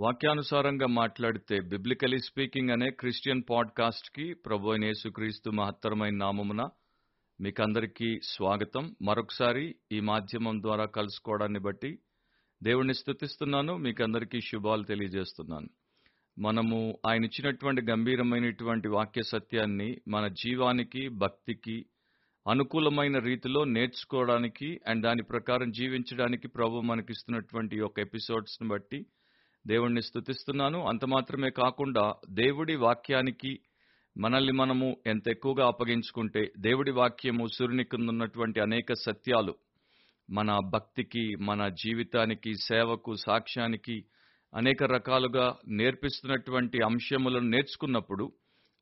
వాక్యానుసారంగా మాట్లాడితే biblically speaking అనే క్రిస్టియన్ పాడ్కాస్ట్కి ప్రభు అయిన యేసుక్రీస్తు మహత్తరమైన నామమున మీకందరికీ స్వాగతం. మరొకసారి ఈ మాధ్యమం ద్వారా కలుసుకోవడాన్ని బట్టి దేవుణ్ణి స్తుతిస్తున్నాను. మీకందరికీ శుభాలు తెలియజేస్తున్నాను. మనము ఆయన ఇచ్చినటువంటి గంభీరమైనటువంటి వాక్య సత్యాన్ని మన జీవానికి భక్తికి అనుకూలమైన రీతిలో నేర్చుకోవడానికి అండ్ దాని ప్రకారం జీవించడానికి ప్రభు మనకిస్తున్నటువంటి ఒక ఎపిసోడ్స్ని బట్టి దేవుణ్ణి స్థుతిస్తున్నాను అంత మాత్రమే కాకుండా దేవుడి వాక్యానికి మనల్ని మనము ఎంత ఎక్కువగా అప్పగించుకుంటే దేవుడి వాక్యము సూర్యుని కింద ఉన్నటువంటి అనేక సత్యాలు మన భక్తికి మన జీవితానికి సేవకు సాక్ష్యానికి అనేక రకాలుగా నేర్పిస్తున్నటువంటి అంశములను నేర్చుకున్నప్పుడు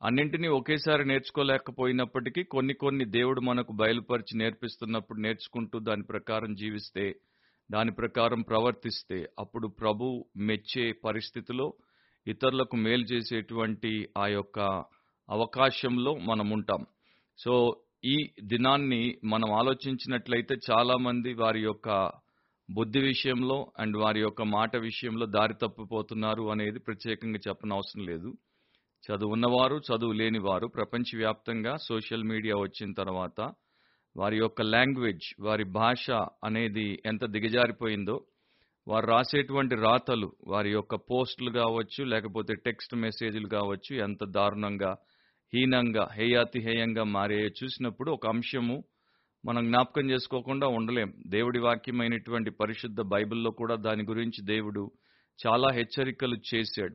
అన్నింటినీ ఒకేసారి నేర్చుకోలేకపోయినప్పటికీ కొన్ని కొన్ని దేవుడు మనకు బయలుపరిచి నేర్పిస్తున్నప్పుడు నేర్చుకుంటూ దాని ప్రకారం జీవిస్తే దాని ప్రకారం ప్రవర్తిస్తే అప్పుడు ప్రభు మెచ్చే పరిస్థితిలో ఇతరులకు మేలు చేసేటువంటి ఆ యొక్క అవకాశంలో మనం ఉంటాం సో ఈ దినాన్ని మనం ఆలోచించినట్లయితే చాలామంది వారి యొక్క బుద్ధి విషయంలో అండ్ వారి యొక్క మాట విషయంలో దారి తప్పిపోతున్నారు అనేది ప్రత్యేకంగా చెప్పనవసరం లేదు. చదువు ఉన్నవారు చదువు లేనివారు ప్రపంచవ్యాప్తంగా సోషల్ మీడియా వచ్చిన తర్వాత వారి యొక్క లాంగ్వేజ్ వారి భాష అనేది ఎంత దిగజారిపోయిందో వారు రాసేటువంటి రాతలు వారి యొక్క పోస్టులు కావచ్చు లేకపోతే టెక్స్ట్ మెసేజ్లు కావచ్చు ఎంత దారుణంగా హీనంగా హేయాతిహేయంగా మారే చూసినప్పుడు ఒక అంశము మనం జ్ఞాపకం చేసుకోకుండా ఉండలేం. దేవుడి వాక్యమైనటువంటి పరిశుద్ధ బైబిల్లో కూడా దాని గురించి దేవుడు చాలా హెచ్చరికలు చేశాడు.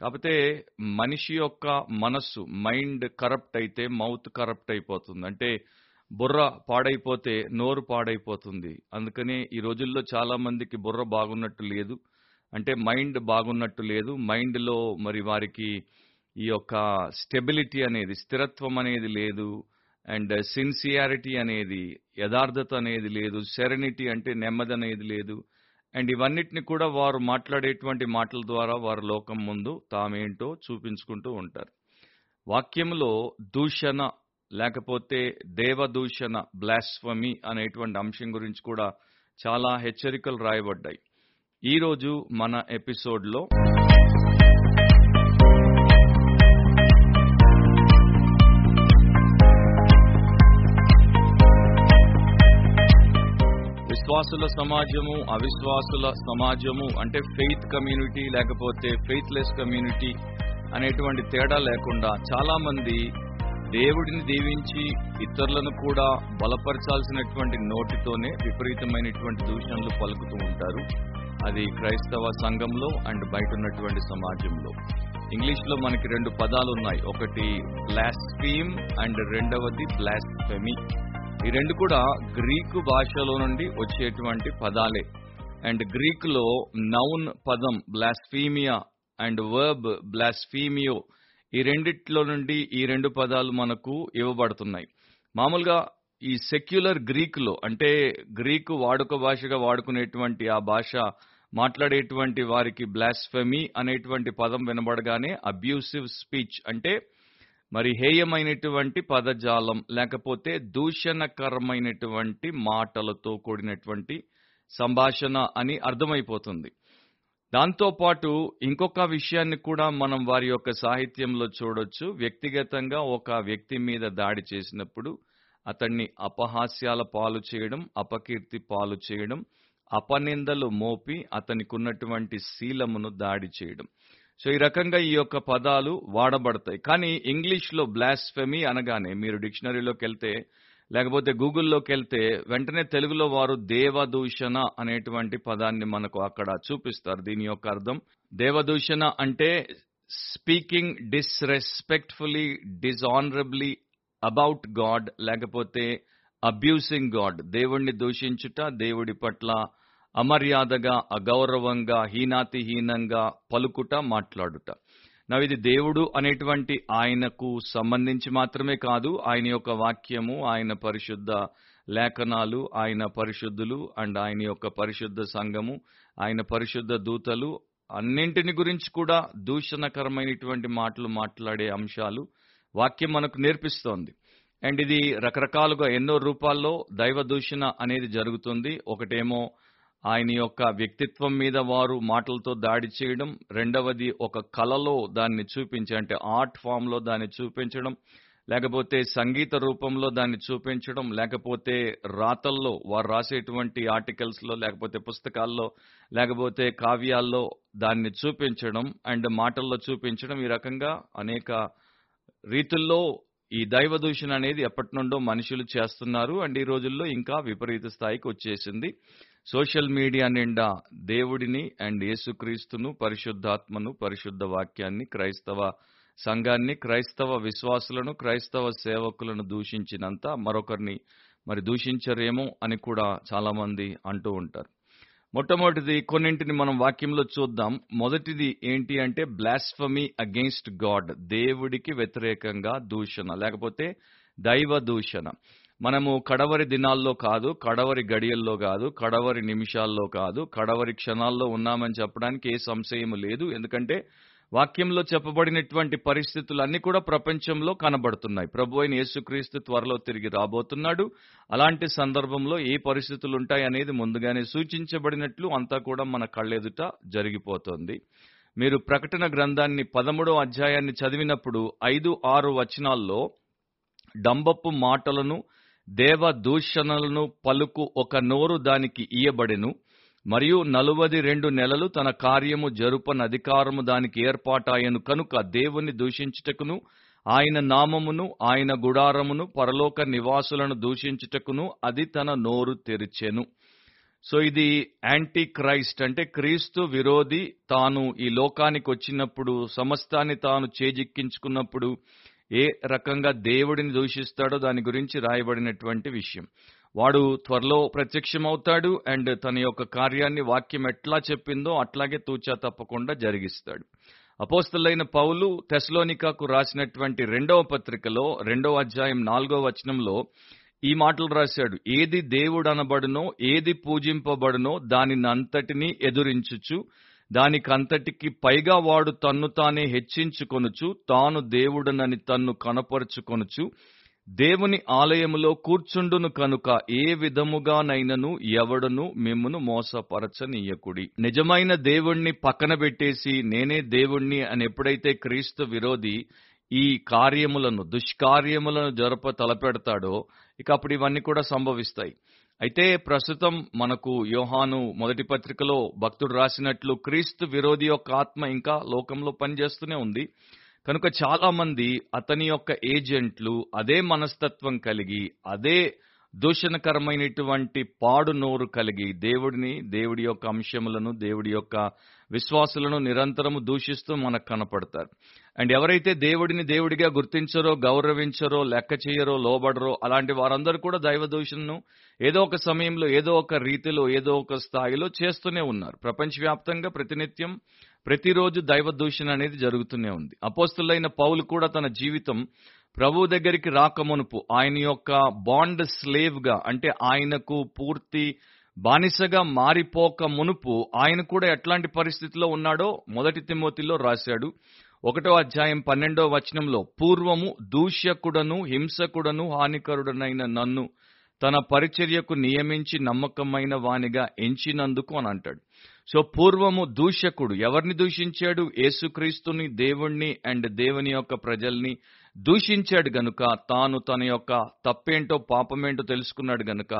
కాకపోతే మనిషి యొక్క మనస్సు మైండ్ కరప్ట్ అయితే మౌత్ కరప్ట్ అయిపోతుంది. అంటే బుర్ర పాడైపోతే నోరు పాడైపోతుంది. అందుకనే ఈ రోజుల్లో చాలా మందికి బుర్ర బాగున్నట్టు లేదు. అంటే మైండ్ బాగున్నట్టు లేదు. మైండ్లో మరి వారికి ఈ యొక్క స్టెబిలిటీ అనేది స్థిరత్వం అనేది లేదు. అండ్ సిన్సియారిటీ అనేది యథార్థత అనేది లేదు. సెరెనిటీ అంటే నెమ్మది అనేది లేదు. అండ్ ఇవన్నిటిని కూడా వారు మాట్లాడేటువంటి మాటల ద్వారా వారి లోకం ముందు తామేంటో చూపించుకుంటూ ఉంటారు. వాక్యంలో దూషణ లేకపోతే దేవదూషణ బ్లాస్ఫమీ అనేటువంటి అంశం గురించి కూడా చాలా హెచ్చరికలు రాయబడ్డాయి. ఈరోజు మన ఎపిసోడ్లో విశ్వాసుల సమాజము అవిశ్వాసుల సమాజము అంటే ఫెయిత్ కమ్యూనిటీ లేకపోతే ఫెయిత్లెస్ కమ్యూనిటీ అనేటువంటి తేడా లేకుండా చాలా మంది దేవుడిని దీవించి ఇతరులను కూడా బలపరచాల్సినటువంటి నోటితోనే విపరీతమైనటువంటి దూషణలు పలుకుతూ ఉంటారు. అది క్రైస్తవ సంఘంలో అండ్ బయట ఉన్నటువంటి సమాజంలో. ఇంగ్లీష్లో మనకి రెండు పదాలు ఉన్నాయి. ఒకటి బ్లాస్ఫీమ్ అండ్ రెండవది బ్లాస్ఫెమీ. ఈ రెండు కూడా గ్రీకు భాషలో నుండి వచ్చేటువంటి పదాలే. అండ్ గ్రీక్లో నౌన్ పదం బ్లాస్ఫీమియా అండ్ వర్బ్ బ్లాస్ఫీమియో ఈ రెండిట్లో నుండి ఈ రెండు పదాలు మనకు ఇవ్వబడుతున్నాయి. మామూలుగా ఈ సెక్యులర్ గ్రీకులో అంటే గ్రీకు వాడుక భాషగా వాడుకునేటువంటి ఆ భాష మాట్లాడేటువంటి వారికి బ్లాస్ఫెమీ అనేటువంటి పదం వినబడగానే అబ్యూసివ్ స్పీచ్ అంటే మరి హేయమైనటువంటి పదజాలం లేకపోతే దూషణకరమైనటువంటి మాటలతో కూడినటువంటి సంభాషణ అని అర్థమైపోతుంది. దాంతోపాటు ఇంకొక విషయాన్ని కూడా మనం వారి యొక్క సాహిత్యంలో చూడొచ్చు. వ్యక్తిగతంగా ఒక వ్యక్తి మీద దాడి చేసినప్పుడు అతన్ని అపహాస్యాల పాలు చేయడం అపకీర్తి పాలు చేయడం అపనిందలు మోపి అతనికి ఉన్నటువంటి శీలమును దాడి చేయడం. సో ఈ రకంగా ఈ యొక్క పదాలు వాడబడతాయి. కానీ ఇంగ్లీష్లో బ్లాస్ఫెమీ అనగానే మీరు డిక్షనరీలోకి వెళ్తే లేకపోతే గూగుల్లోకి వెళ్తే వెంటనే తెలుగులో వారు దేవదూషణ అనేటువంటి పదాన్ని మనకు అక్కడ చూపిస్తారు. దీని యొక్క అర్థం దేవదూషణ అంటే speaking disrespectfully dishonourably about God లేకపోతే అబ్యూసింగ్ గాడ్. దేవుణ్ణి దూషించుట దేవుడి పట్ల అమర్యాదగా అగౌరవంగా హీనాతిహీనంగా పలుకుట మాట్లాడుట. నవ్వు ఇది దేవుడు అనేటువంటి ఆయనకు సంబంధించి మాత్రమే కాదు ఆయన యొక్క వాక్యము ఆయన పరిశుద్ధ లేఖనాలు ఆయన పరిశుద్ధులు అండ్ ఆయన యొక్క పరిశుద్ధ సంఘము ఆయన పరిశుద్ధ దూతలు అన్నింటిని గురించి కూడా దూషణకరమైనటువంటి మాటలు మాట్లాడే అంశాలు వాక్యం మనకు నేర్పిస్తోంది. అండ్ ఇది రకరకాలుగా ఎన్నో రూపాల్లో దైవ దూషణ అనేది జరుగుతుంది. ఒకటేమో ఆయన యొక్క వ్యక్తిత్వం మీద వారు మాటలతో దాడి చేయడం రెండవది ఒక కళలో దాన్ని చూపించి అంటే ఆర్ట్ ఫామ్లో దాన్ని చూపించడం లేకపోతే సంగీత రూపంలో దాన్ని చూపించడం లేకపోతే రాతల్లో వారు రాసేటువంటి ఆర్టికల్స్లో లేకపోతే పుస్తకాల్లో లేకపోతే కావ్యాల్లో దాన్ని చూపించడం అండ్ మాటల్లో చూపించడం ఈ రకంగా అనేక రీతుల్లో ఈ దైవ దూషణ అనేది ఎప్పటి నుండో మనుషులు చేస్తున్నారు. అండ్ ఈ రోజుల్లో ఇంకా విపరీత స్థాయికి వచ్చేసింది. సోషల్ మీడియా నిండా దేవుడిని అండ్ యేసుక్రీస్తును పరిశుద్ధాత్మను పరిశుద్ధ వాక్యాన్ని క్రైస్తవ సంఘాన్ని క్రైస్తవ విశ్వాసులను క్రైస్తవ సేవకులను దూషించినంత మరొకరిని మరి దూషించరేమో అని కూడా చాలామంది అంటూ ఉంటారు. మొట్టమొదటిది కొన్నింటిని మనం వాక్యంలో చూద్దాం. మొదటిది ఏంటి అంటే బ్లాస్ఫమీ అగెయిన్స్ట్ గాడ్ దేవుడికి వ్యతిరేకంగా దూషణ లేకపోతే దైవ దూషణ. మనము కడవరి దినాల్లో కాదు కడవరి గడియల్లో కాదు కడవరి నిమిషాల్లో కాదు కడవరి క్షణాల్లో ఉన్నామని చెప్పడానికి ఏ సంశయం లేదు. ఎందుకంటే వాక్యంలో చెప్పబడినటువంటి పరిస్థితులన్నీ కూడా ప్రపంచంలో కనబడుతున్నాయి. ప్రభు అయిన యేసుక్రీస్తు త్వరలో తిరిగి రాబోతున్నాడు. అలాంటి సందర్భంలో ఏ పరిస్థితులు ఉంటాయి అనేది ముందుగానే సూచించబడినట్లు అంతా కూడా మన కళ్ళెదుట జరిగిపోతుంది. మీరు ప్రకటన గ్రంథాన్ని పదమూడో అధ్యాయాన్ని చదివినప్పుడు ఐదు ఆరు వచనాల్లో డంబప్పు మాటలను దేవ దూషణలను పలుకు ఒక నోరు దానికి ఇయ్యబడెను. మరియు నలువది రెండు నెలలు తన కార్యము జరుపన అధికారము దానికి ఏర్పాటాయను కనుక దేవుని దూషించుటకును ఆయన నామమును ఆయన గుడారమును పరలోక నివాసులను దూషించుటకును అది తన నోరు తెరిచెను. సో ఇది యాంటీ క్రైస్ట్ అంటే క్రీస్తు విరోధి తాను ఈ లోకానికి వచ్చినప్పుడు సమస్తాన్ని తాను చేజిక్కించుకున్నప్పుడు ఏ రకంగా దేవుడిని దూషిస్తాడో దాని గురించి రాయబడినటువంటి విషయం. వాడు త్వరలో ప్రత్యక్షమవుతాడు అండ్ తన యొక్క కార్యాన్ని వాక్యం ఎట్లా చెప్పిందో అట్లాగే తూచా తప్పకుండా జరిగిస్తాడు. అపోస్తలైన పౌలు తెస్లోనికాకు రాసినటువంటి రెండవ పత్రికలో రెండవ అధ్యాయం నాలుగవ వచనంలో ఈ మాటలు రాశాడు. ఏది దేవుడు అనబడునో ఏది పూజింపబడునో దానిని అంతటినీ ఎదురించుచు దానికంతటికి పైగా వాడు తన్ను తానే హెచ్చించుకొనుచు తాను దేవుడనని తన్ను కనపరుచుకొనుచు దేవుని ఆలయములో కూర్చుండును కనుక ఏ విధముగానైనను ఎవడును మిమ్మును మోసపరచనీయకుడి. నిజమైన దేవుణ్ణి పక్కన పెట్టేసి నేనే దేవుణ్ణి అని ఎప్పుడైతే క్రీస్తు విరోధి ఈ కార్యములను దుష్కార్యములను జరప తలపెడతాడో ఇక అప్పుడు ఇవన్నీ కూడా సంభవిస్తాయి. అయితే ప్రస్తుతం మనకు యోహాను మొదటి పత్రికలో భక్తుడు రాసినట్లు క్రీస్తు విరోధి యొక్క ఆత్మ ఇంకా లోకంలో పనిచేస్తూనే ఉంది. కనుక చాలా మంది అతని యొక్క ఏజెంట్లు అదే మనస్తత్వం కలిగి అదే దూషణకరమైనటువంటి పాడు నోరు కలిగి దేవుడిని దేవుడి యొక్క అంశములను దేవుడి యొక్క విశ్వాసులను నిరంతరము దూషిస్తూ మనకు కనపడతారు. అండ్ ఎవరైతే దేవుడిని దేవుడిగా గుర్తించరో గౌరవించరో లెక్క చేయరో లోబడరో అలాంటి వారందరూ కూడా దైవ దూషణను ఏదో ఒక సమయంలో ఏదో ఒక రీతిలో ఏదో ఒక స్థాయిలో చేస్తూనే ఉన్నారు. ప్రపంచవ్యాప్తంగా ప్రతినిత్యం ప్రతిరోజు దైవదూషణ అనేది జరుగుతూనే ఉంది. అపోస్తులైన పౌలు కూడా తన జీవితం ప్రభు దగ్గరికి రాకమునుపు ఆయన యొక్క బాండ్ స్లేవ్గా అంటే ఆయనకు పూర్తి బానిసగా మారిపోక మునుపు ఆయన కూడా ఎట్లాంటి పరిస్థితిలో ఉన్నాడో మొదటి తిమ్మోతిలో రాశాడు. ఒకటో అధ్యాయం పన్నెండో వచనంలో పూర్వము దూష్యకుడను హింసకుడను హానికరుడనైన నన్ను తన పరిచర్యకు నియమించి నమ్మకమైన వానిగా ఎంచినందుకు అని అంటాడు. సో పూర్వము దూషకుడు ఎవరిని దూషించాడు? యేసుక్రీస్తుని దేవుణ్ణి అండ్ దేవుని యొక్క ప్రజల్ని దూషించాడు గనుక తాను తన యొక్క తప్పేంటో పాపమేంటో తెలుసుకున్నాడు గనుక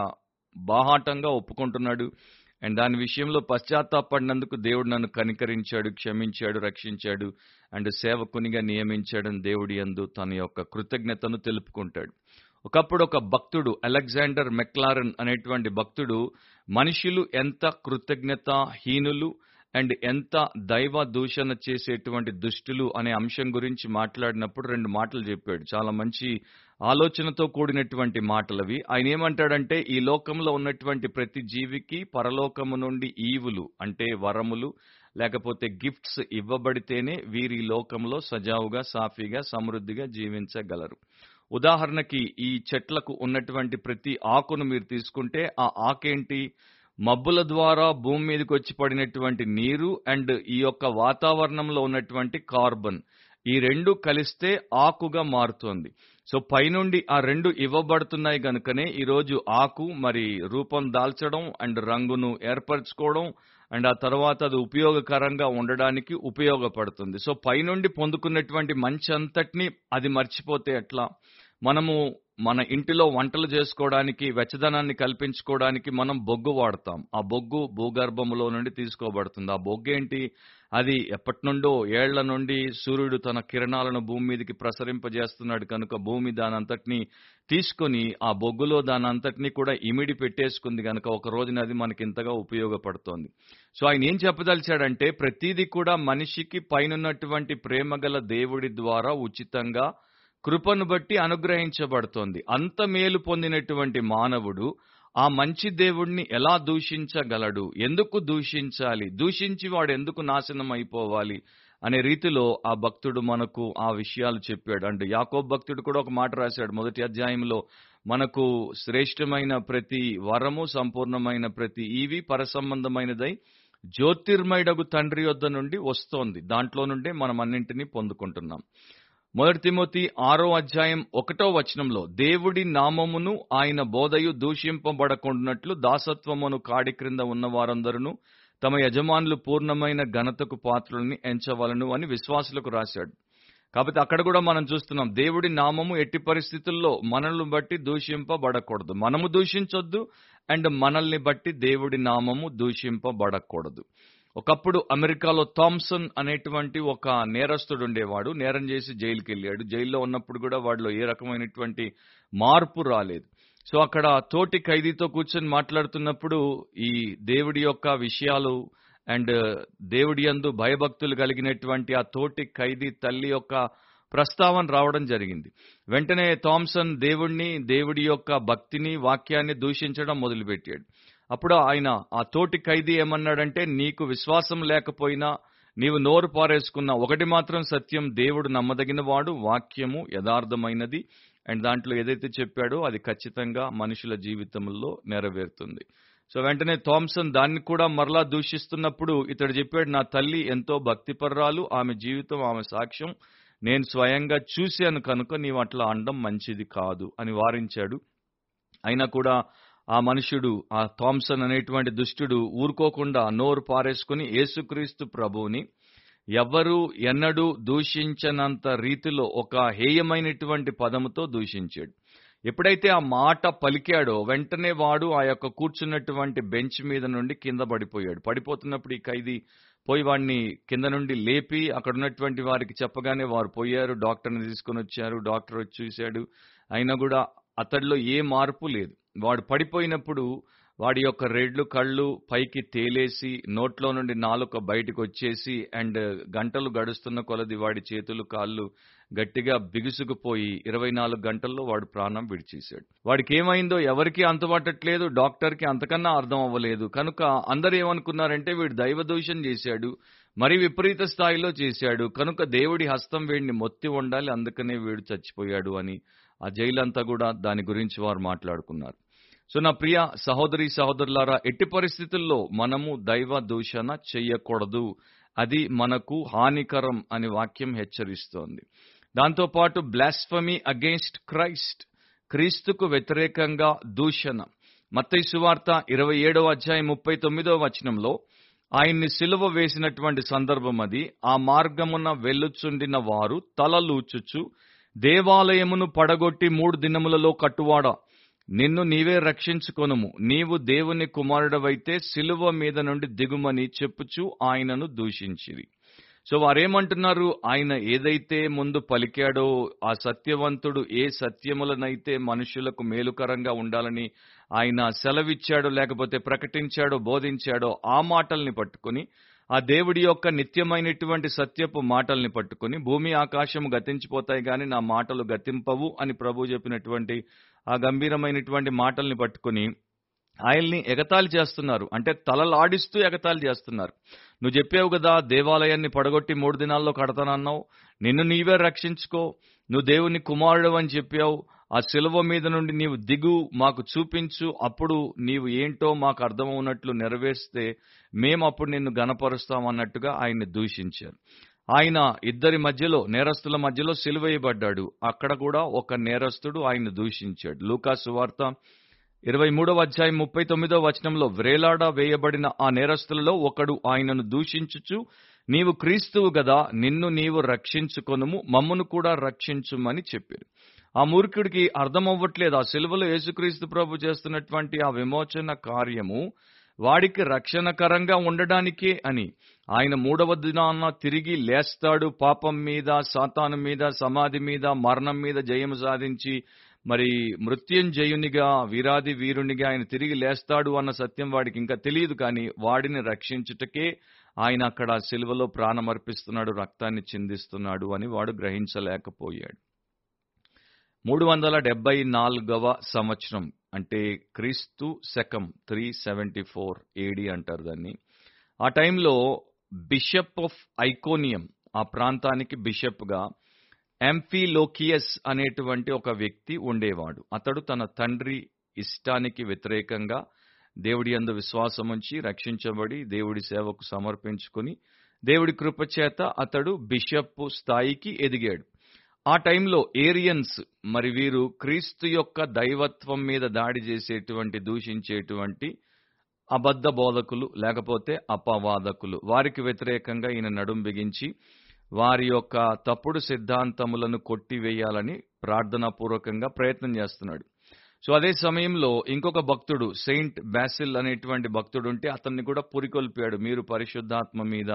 బాహాటంగా ఒప్పుకుంటున్నాడు. అండ్ దాని విషయంలో పశ్చాత్తాపడినందుకు దేవుడు నన్ను కనికరించాడు క్షమించాడు రక్షించాడు అండ్ సేవకునిగా నియమించాడని దేవుడి యందు తన యొక్క కృతజ్ఞతను తెలుపుకుంటాడు. ఒకప్పుడు ఒక భక్తుడు అలెగ్జాండర్ మెక్లారన్ అనేటువంటి భక్తుడు మనుషులు ఎంత కృతజ్ఞత హీనులు అండ్ ఎంత దైవ దూషణ చేసేటువంటి దుష్టులు అనే అంశం గురించి మాట్లాడినప్పుడు రెండు మాటలు చెప్పాడు. చాలా మంచి ఆలోచనతో కూడినటువంటి మాటలవి. ఆయన ఏమంటాడంటే ఈ లోకంలో ఉన్నటువంటి ప్రతి జీవికి పరలోకము నుండి ఈవులు అంటే వరములు లేకపోతే గిఫ్ట్స్ ఇవ్వబడితేనే వీరి లోకంలో సజావుగా సాఫీగా సమృద్ధిగా జీవించగలరు. ఉదాహరణకి ఈ చెట్లకు ఉన్నటువంటి ప్రతి ఆకును మీరు తీసుకుంటే ఆ ఆకేంటి? మబ్బుల ద్వారా భూమి మీదకి వచ్చి పడినటువంటి నీరు అండ్ ఈ యొక్క వాతావరణంలో ఉన్నటువంటి కార్బన్. ఈ రెండు కలిస్తే ఆకుగా మారుతోంది. సో పైనుండి ఆ రెండు ఇవ్వబడుతున్నాయి గనుకనే ఈరోజు ఆకు మరి రూపం దాల్చడం అండ్ రంగును ఏర్పరచుకోవడం అండ్ ఆ తర్వాత అది ఉపయోగకరంగా ఉండడానికి ఉపయోగపడుతుంది. సో పైనుండి పొందుకున్నటువంటి మంచి అంతటిని అది మర్చిపోతే ఎట్లా? మనము మన ఇంటిలో వంటలు చేసుకోవడానికి వెచ్చదనాన్ని కల్పించుకోవడానికి మనం బొగ్గు వాడతాం. ఆ బొగ్గు భూగర్భములో నుండి తీసుకోబడుతుంది. ఆ బొగ్గు ఏంటి అది ఎప్పటి నుండో ఏళ్ళ నుండి సూర్యుడు తన కిరణాలను భూమి మీదకి ప్రసరింపజేస్తున్నాడు కనుక భూమి దానంతటిని తీసుకొని ఆ బొగ్గులో దానంతటిని కూడా ఇమిడి పెట్టేసుకుంది కనుక ఒక రోజున అది మనకి ఇంతగా ఉపయోగపడుతోంది. సో ఆయన ఏం చెప్పదలిచాడంటే ప్రతిదీ కూడా మనిషికి పైనున్నటువంటి ప్రేమగల దేవుడి ద్వారా ఉచితంగా కృపను బట్టి అనుగ్రహించబడుతోంది. అంత మేలు పొందినటువంటి మానవుడు ఆ మంచి దేవుణ్ణి ఎలా దూషించగలడు? ఎందుకు దూషించాలి? దూషించి వాడు ఎందుకు నాశనం అయిపోవాలి అనే రీతిలో ఆ భక్తుడు మనకు ఆ విషయాలు చెప్పాడు. అండ్ యాకోబ్ భక్తుడు కూడా ఒక మాట రాశాడు మొదటి అధ్యాయంలో మనకు శ్రేష్టమైన ప్రతి వరము సంపూర్ణమైన ప్రతి ఈవి పరసంబంధమైనదై జ్యోతిర్మయుడగు తండ్రి యొద్ద నుండి వస్తోంది. దాంట్లో నుండే మనం అన్నింటినీ పొందుకుంటున్నాం. మొదటి తిమోతి ఆరో అధ్యాయం ఒకటో వచనంలో దేవుడి నామమును ఆయన బోధయు దూషింపబడకుండాట్లు దాసత్వమును కాడి క్రింద ఉన్న వారందరూ తమ యజమానులు పూర్ణమైన ఘనతకు పాత్రలని ఎంచవలను అని విశ్వాసులకు రాశాడు. కాబట్టి అక్కడ కూడా మనం చూస్తున్నాం దేవుడి నామము ఎట్టి పరిస్థితుల్లో మనల్ని బట్టి దూషింపబడకూడదు. మనము దూషించొద్దు అండ్ మనల్ని బట్టి దేవుడి నామము దూషింపబడకూడదు. ఒకప్పుడు అమెరికాలో థామ్సన్ అనేటువంటి ఒక నేరస్తుడు ఉండేవాడు నేరం చేసి జైలుకి వెళ్ళాడు జైల్లో ఉన్నప్పుడు కూడా వాడిలో ఏ రకమైనటువంటి మార్పు రాలేదు. సో అక్కడ తోటి ఖైదీతో కూర్చొని మాట్లాడుతున్నప్పుడు ఈ దేవుడి యొక్క విషయాలు అండ్ దేవుడి అందు భయభక్తులు కలిగినటువంటి ఆ తోటి ఖైదీ తల్లి యొక్క ప్రస్తావన రావడం జరిగింది. వెంటనే థామ్సన్ దేవుణ్ణి దేవుడి యొక్క భక్తిని వాక్యాన్ని దూషించడం మొదలుపెట్టాడు. అప్పుడు ఆయన ఆ తోటి ఖైదీ ఏమన్నాడంటే నీకు విశ్వాసం లేకపోయినా నీవు నోరు పారేసుకున్న ఒకటి మాత్రం సత్యం దేవుడు నమ్మదగిన వాడు వాక్యము యథార్థమైనది. అండ్ దాంట్లో ఏదైతే చెప్పాడో అది ఖచ్చితంగా మనుషుల జీవితంలో నెరవేరుతుంది. సో వెంటనే థామ్సన్ దాన్ని కూడా మరలా దూషిస్తున్నప్పుడు ఇతడు చెప్పాడు నా తల్లి ఎంతో భక్తిపర్రాలు ఆమె జీవితం ఆమె సాక్ష్యం. నేను స్వయంగా చూశాను కనుక నీవు అట్లా అండం మంచిది కాదు అని వారించాడు. అయినా కూడా ఆ మనుషుడు ఆ థామ్సన్ అనేటువంటి దుష్టుడు ఊరుకోకుండా నోరు పారేసుకుని యేసుక్రీస్తు ప్రభువుని ఎవ్వరూ ఎన్నడూ దూషించనంత రీతిలో ఒక హేయమైనటువంటి పదముతో దూషించాడు. ఎప్పుడైతే ఆ మాట పలికాడో వెంటనే వాడు ఆ యొక్క కూర్చున్నటువంటి బెంచ్ మీద నుండి కింద పడిపోయాడు. పడిపోతున్నప్పుడు ఈ ఖైదీ పోయి వాడిని కింద నుండి లేపి అక్కడ ఉన్నటువంటి వారికి చెప్పగానే వారు పోయారు డాక్టర్ని తీసుకొని వచ్చారు డాక్టర్ వచ్చి చూశాడు. అయినా కూడా అతడిలో ఏ మార్పు లేదు. వాడు పడిపోయినప్పుడు వాడి యొక్క రెడ్లు కళ్ళు పైకి తేలేసి నోట్లో నుండి నాలుక బయటకు వచ్చేసి అండ్ గంటలు గడుస్తున్న కొలది వాడి చేతులు కాళ్ళు గట్టిగా బిగుసుకుపోయి ఇరవై నాలుగు గంటల్లో వాడు ప్రాణం విడిచేశాడు. వాడికి ఏమైందో ఎవరికీ అంతుపట్టట్లేదు డాక్టర్కి అంతకన్నా అర్థం అవ్వలేదు. కనుక అందరు ఏమనుకున్నారంటే వీడు దైవ చేశాడు మరి విపరీత స్థాయిలో చేశాడు. కనుక దేవుడి హస్తం వీడిని మొత్తి ఉండాలి అందుకనే వీడు చచ్చిపోయాడు అని ఆ జైలంతా కూడా దాని గురించి వారు మాట్లాడుకున్నారు. సో నా ప్రియ సహోదరి సహోదరులారా ఎట్టి పరిస్థితుల్లో మనము దైవ దూషణ చెయ్యకూడదు అది మనకు హానికరం అని వాక్యం హెచ్చరిస్తోంది. దాంతోపాటు బ్లాస్ఫమీ అగెన్స్ట్ క్రైస్ట్ క్రీస్తుకు వ్యతిరేకంగా దూషణ. మత్తయి సువార్త ఇరవై ఏడవ అధ్యాయం ముప్పై తొమ్మిదవ వచనంలో ఆయన్ని సిలువ వేసినటువంటి సందర్భం అది. ఆ మార్గమున వెళ్ళుచుండిన వారు తలలూచుచు దేవాలయమును పడగొట్టి మూడు దినములలో కట్టువాడా. నిన్ను నీవే రక్షించుకొనుము. నీవు దేవుని కుమారుడవైతే సిలువ మీద నుండి దిగుమని చెప్పుచు ఆయనను దూషించిరి. సో వారేమంటున్నారు? ఆయన ఏదైతే ముందు పలికాడో ఆ సత్యవంతుడు ఏ సత్యములనైతే మనుషులకు మేలుకరంగా ఉండాలని ఆయన సెలవిచ్చాడో లేకపోతే ప్రకటించాడో బోధించాడో ఆ మాటల్ని పట్టుకుని ఆ దేవుడి యొక్క నిత్యమైనటువంటి సత్యపు మాటల్ని పట్టుకుని భూమి ఆకాశం గతించిపోతాయి కానీ నా మాటలు గతింపవు అని ప్రభు చెప్పినటువంటి ఆ గంభీరమైనటువంటి మాటల్ని పట్టుకుని ఆయల్ని ఎగతాళి చేస్తున్నారు. అంటే తలలాడిస్తూ ఎగతాళి చేస్తున్నారు. నువ్వు చెప్పావు కదా దేవాలయాన్ని పడగొట్టి మూడు దినాల్లో కడతానన్నావు. నిన్ను నీవే రక్షించుకో. నువ్వు దేవుని కుమారుడు అని చెప్పావు. ఆ శిలువ మీద నుండి నీవు దిగు మాకు చూపించు అప్పుడు నీవు ఏంటో మాకు అర్థమవునట్లు నెరవేర్స్తే మేము అప్పుడు నిన్ను గణపరుస్తామన్నట్టుగా ఆయన్ని దూషించారు. ఆయన ఇద్దరి మధ్యలో నేరస్తుల మధ్యలో సిలువేయబడ్డాడు అక్కడ కూడా ఒక నేరస్తుడు ఆయన దూషించాడు. లూకాసు వార్త ఇరవై మూడవ అధ్యాయం ముప్పై తొమ్మిదో వచనంలో వ్రేలాడ వేయబడిన ఆ నేరస్తులలో ఒకడు ఆయనను దూషించుచు నీవు క్రీస్తువు గదా నిన్ను నీవు రక్షించుకొనుము మమ్మను కూడా రక్షించుమని చెప్పారు. ఆ మూర్ఖుడికి అర్థమవ్వట్లేదు. ఆ సిలువలో యేసుక్రీస్తు ప్రభు చేస్తున్నటువంటి ఆ విమోచన కార్యము వాడికి రక్షణకరంగా ఉండడానికే అని. ఆయన మూడవ దినాన తిరిగి లేస్తాడు. పాపం మీద సాతాను మీద సమాధి మీద మరణం మీద జయము సాధించి మరి మృత్యుంజయునిగా వీరాది వీరునిగా ఆయన తిరిగి లేస్తాడు అన్న సత్యం వాడికి ఇంకా తెలియదు కానీ వాడిని రక్షించుటకే ఆయన అక్కడ సిలువలో ప్రాణమర్పిస్తున్నాడు రక్తాన్ని చిందిస్తున్నాడు అని వాడు గ్రహించలేకపోయాడు. మూడు వందల డెబ్బై నాలుగవ సంవత్సరం అంటే క్రీస్తు శకం త్రీ సెవెంటీ ఫోర్ ఏడి అంటారు దాన్ని. ఆ టైంలో బిషప్ ఆఫ్ ఐకోనియం ఆ ప్రాంతానికి బిషప్గా ఎంఫీలోకియస్ అనేటువంటి ఒక వ్యక్తి ఉండేవాడు. అతడు తన తండ్రి ఇష్టానికి వ్యతిరేకంగా దేవుడి అందు విశ్వాసం ఉంచి రక్షించబడి దేవుడి సేవకు సమర్పించుకుని దేవుడి కృపచేత అతడు బిషప్ స్థాయికి ఎదిగాడు. ఆ టైంలో ఏరియన్స్ మరి వీరు క్రీస్తు యొక్క దైవత్వం మీద దాడి చేసేటువంటి దూషించేటువంటి అబద్ధ బోధకులు లేకపోతే అపవాదకులు. వారికి వ్యతిరేకంగా ఈయన నడుం బిగించి వారి యొక్క తప్పుడు సిద్ధాంతములను కొట్టివేయాలని ప్రార్థనాపూర్వకంగా ప్రయత్నం చేస్తున్నాడు. సో అదే సమయంలో ఇంకొక భక్తుడు సెయింట్ బ్యాసిల్ అనేటువంటి భక్తుడు ఉంటే అతన్ని కూడా పురికొల్పాడు. మీరు పరిశుద్ధాత్మ మీద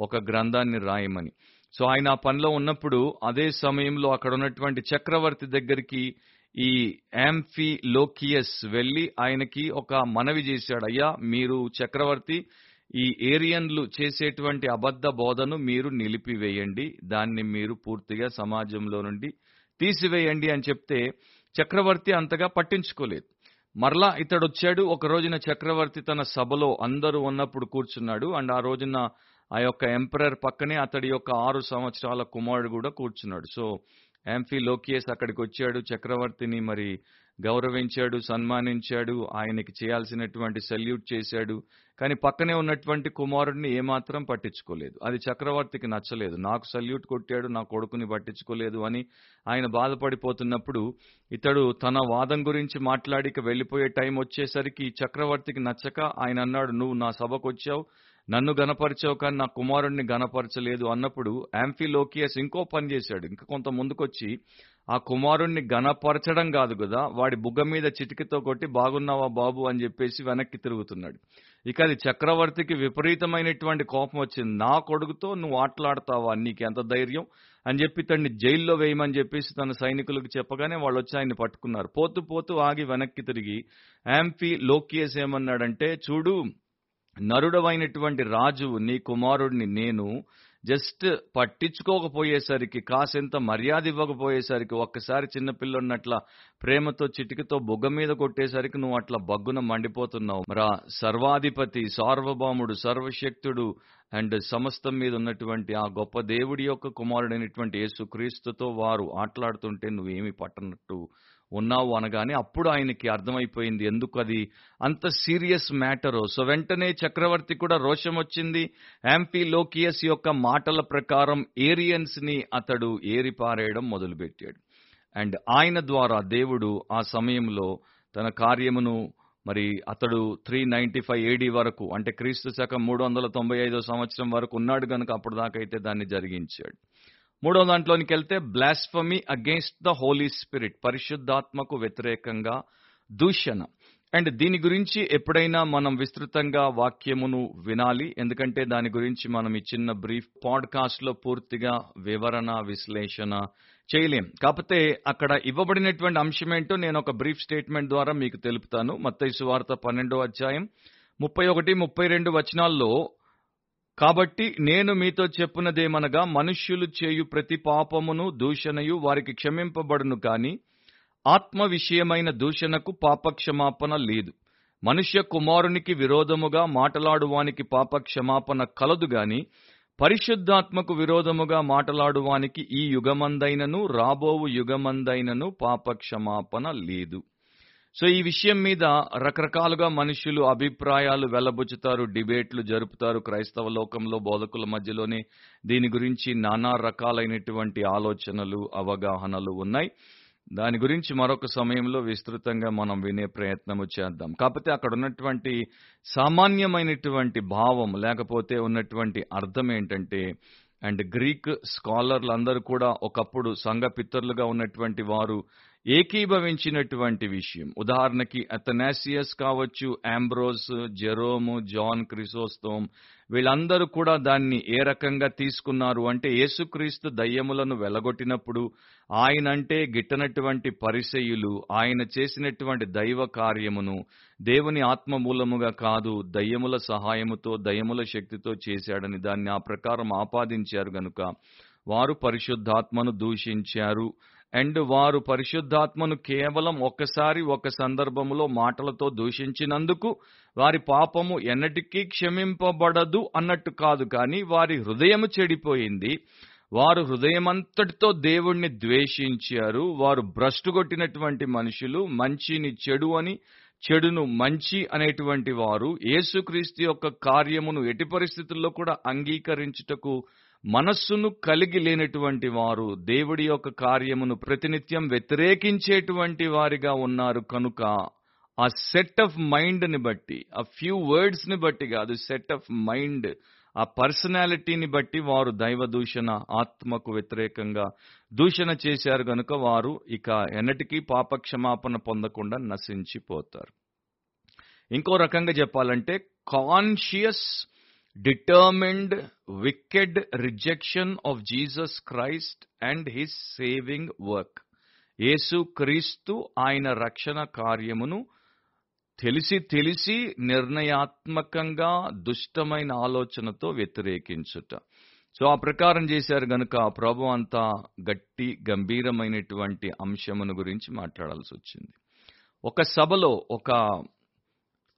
ఒక గ్రంథాన్ని రాయమని. సో ఆయన ఆ పనిలో ఉన్నప్పుడు అదే సమయంలో అక్కడ ఉన్నటువంటి చక్రవర్తి దగ్గరికి ఈ యాంఫీ లోకియస్ వెళ్ళి ఆయనకి ఒక మనవి చేశాడు. అయ్యా మీరు చక్రవర్తి ఈ ఏరియన్లు చేసేటువంటి అబద్ధ బోధను మీరు నిలిపివేయండి. దాన్ని మీరు పూర్తిగా సమాజంలో నుండి తీసివేయండి అని చెప్తే చక్రవర్తి అంతగా పట్టించుకోలేదు. మరలా ఇతడు వచ్చాడు ఒక రోజున చక్రవర్తి తన సభలో అందరూ ఉన్నప్పుడు కూర్చున్నాడు. అండ్ ఆ రోజున ఆ యొక్క ఎంపరర్ పక్కనే అతడి యొక్క ఆరు సంవత్సరాల కుమారుడు కూడా కూర్చున్నాడు. సో ఎంఫీ లోకియస్ అక్కడికి వచ్చాడు చక్రవర్తిని మరి గౌరవించాడు సన్మానించాడు ఆయనకి చేయాల్సినటువంటి సెల్యూట్ చేశాడు. కానీ పక్కనే ఉన్నటువంటి కుమారుడిని ఏమాత్రం పట్టించుకోలేదు. అది చక్రవర్తికి నచ్చలేదు. నాకు సెల్యూట్ కొట్టాడు నా కొడుకుని పట్టించుకోలేదు అని ఆయన బాధపడిపోతున్నప్పుడు ఇతడు తన వాదం గురించి మాట్లాడిక వెళ్ళిపోయే టైం వచ్చేసరికి చక్రవర్తికి నచ్చక ఆయన అన్నాడు నువ్వు నా సభకు వచ్చావు నన్ను గనపరిచావు కానీ నా కుమారుణ్ణి గనపరచలేదు అన్నప్పుడు యాంఫిలోకియస్ ఇంకో పని చేశాడు. ఇంకా కొంత ముందుకొచ్చి ఆ కుమారుణ్ణి గనపరచడం కాదు కదా వాడి బుగ్గ మీద చిటికతో కొట్టి బాగున్నావా బాబు అని చెప్పేసి వెనక్కి తిరుగుతున్నాడు. ఇక అది చక్రవర్తికి విపరీతమైనటువంటి కోపం వచ్చింది. నా కొడుకుతో నువ్వు ఆటలాడతావా? నీకు ఎంత ధైర్యం? అని చెప్పి తన్ని జైల్లో వేయమని చెప్పేసి తన సైనికులకు చెప్పగానే వాళ్ళు వచ్చి ఆయన్ని పట్టుకున్నారు. పోతూ పోతూ ఆగి వెనక్కి తిరిగి యాంఫీ లోకియస్ ఏమన్నాడంటే చూడు నరుడవైనటువంటి రాజు నీ కుమారుడిని నేను జస్ట్ పట్టించుకోకపోయేసరికి కాసింత మర్యాద ఇవ్వకపోయేసరికి ఒక్కసారి చిన్నపిల్లన్నట్ల ప్రేమతో చిటికతో బొగ్గ మీద కొట్టేసరికి నువ్వు అట్లా బగ్గున మండిపోతున్నావు. మరా సర్వాధిపతి సార్వభౌముడు సర్వశక్తుడు అండ్ సమస్తం మీద ఉన్నటువంటి ఆ గొప్ప దేవుడి యొక్క కుమారుడైనటువంటి యేసుక్రీస్తుతో వారు ఆటలాడుతుంటే నువ్వేమి పట్టనట్టు ఉన్నావు అనగానే అప్పుడు ఆయనకి అర్థమైపోయింది ఎందుకు అది అంత సీరియస్ మ్యాటరో. సో వెంటనే చక్రవర్తి కూడా రోషం వచ్చింది. యాంపీ లోకియస్ యొక్క మాటల ప్రకారం ఏరియన్స్ని అతడు ఏరిపారేయడం మొదలుపెట్టాడు. అండ్ ఆయన ద్వారా దేవుడు ఆ సమయంలో తన కార్యమును మరి అతడు త్రీ నైన్టీ ఫైవ్ ఏడీ వరకు అంటే క్రీస్తు శకం మూడు వందల తొంభై ఐదో సంవత్సరం వరకు ఉన్నాడు కనుక అప్పుడు దాకైతే దాన్ని జరిగించాడు. మూడో దాంట్లోనికి వెళ్తే blasphemy against the Holy Spirit పరిశుద్ధాత్మకు వ్యతిరేకంగా దూషణ. అండ్ దీని గురించి ఎప్పుడైనా మనం విస్తృతంగా వాక్యమును వినాలి. ఎందుకంటే దాని గురించి మనం ఈ చిన్న బ్రీఫ్ పాడ్కాస్ట్లో పూర్తిగా వివరణ విశ్లేషణ చేయలేం. కాకపోతే అక్కడ ఇవ్వబడినటువంటి అంశం ఏంటో నేను ఒక బ్రీఫ్ స్టేట్మెంట్ ద్వారా మీకు తెలుపుతాను. మత్తైసు వార్త పన్నెండో అధ్యాయం ముప్పై ఒకటి ముప్పై రెండు వచనాల్లో కాబట్టి నేను మీతో చెప్పునదేమనగా మనుష్యులు చేయు ప్రతి పాపమును దూషణయు వారికి క్షమింపబడును కాని ఆత్మ విషయమైన దూషణకు పాపక్షమాపణ లేదు. మనుష్య కుమారునికి విరోధముగా మాటలాడువానికి పాపక్షమాపణ కలదు గాని పరిశుద్ధాత్మకు విరోధముగా మాటలాడువానికి ఈ యుగమందైనను రాబోవు యుగమందైనను పాపక్షమాపణ లేదు. సో ఈ విషయం మీద రకరకాలుగా మనుషులు అభిప్రాయాలు వెల్లబుచ్చుతారు డిబేట్లు జరుపుతారు క్రైస్తవ లోకంలో బోధకుల మధ్యలోనే. దీని గురించి నానా రకాలైనటువంటి ఆలోచనలు అవగాహనలు ఉన్నాయి. దాని గురించి మరొక సమయంలో విస్తృతంగా మనం వినే ప్రయత్నము చేద్దాం. కాకపోతే అక్కడ ఉన్నటువంటి సామాన్యమైనటువంటి భావం లేకపోతే ఉన్నటువంటి అర్థం ఏంటంటే అండ్ గ్రీక్ స్కాలర్లు అందరూ కూడా ఒకప్పుడు సంఘ పిత్తరులుగా ఉన్నటువంటి వారు ఏకీభవించినటువంటి విషయం. ఉదాహరణకి అథనాసియస్ కావచ్చు ఆంబ్రోస్ జెరోము జాన్ క్రిసోస్తోమ్ వీళ్ళందరూ కూడా దాన్ని ఏ రకంగా తీసుకున్నారు అంటే యేసుక్రీస్తు దయ్యములను వెలగొట్టినప్పుడు ఆయన అంటే గిట్టనటువంటి పరిసయులు ఆయన చేసినటువంటి దైవ కార్యమును దేవుని ఆత్మ మూలముగా కాదు దయ్యముల సహాయముతో దయ్యముల శక్తితో చేశాడని దాన్ని ఆ ప్రకారం ఆపాదించారు గనుక వారు పరిశుద్ధాత్మను దూషించారు. అండ్ వారు పరిశుద్ధాత్మను కేవలం ఒక్కసారి ఒక సందర్భంలో మాటలతో దూషించినందుకు వారి పాపము ఎన్నటికీ క్షమింపబడదు అన్నట్టు కాదు కానీ వారి హృదయము చెడిపోయింది. వారు హృదయమంతటితో దేవుణ్ణి ద్వేషించారు. వారు భ్రష్టుగొట్టినటువంటి మనుషులు మంచిని చెడు అని చెడును మంచి అనేటువంటి వారు. యేసుక్రీస్తు యొక్క కార్యమును ఎటి పరిస్థితుల్లో కూడా అంగీకరించుటకు మనస్సును కలిగి లేనటువంటి వారు దేవుడి యొక్క కార్యమును ప్రతినిత్యం వ్యతిరేకించేటువంటి వారిగా ఉన్నారు కనుక ఆ సెట్ ఆఫ్ మైండ్ని బట్టి ఆ ఫ్యూ వర్డ్స్ని బట్టి కాదు సెట్ ఆఫ్ మైండ్ ఆ పర్సనాలిటీని బట్టి వారు దైవ దూషణ ఆత్మకు వ్యతిరేకంగా దూషణ చేశారు గనుక వారు ఇక ఎన్నటికీ పాప క్షమాపణ పొందకుండా నశించిపోతారు. ఇంకో రకంగా చెప్పాలంటే conscious determined wicked rejection of Jesus Christ and his saving work Yesu Kristu ఆయన రక్షణ కార్యమును తెలిసి తెలిసి నిర్ణయాత్మకంగా దుష్టమైన ఆలోచనతో వ్యతిరేకించుట. సో ఆ ప్రకారం చేశారు గనుక ప్రభు అంతా గట్టి గంభీరమైనటువంటి అంశమును గురించి మాట్లాడాల్సి వచ్చింది. ఒక సభలో ఒక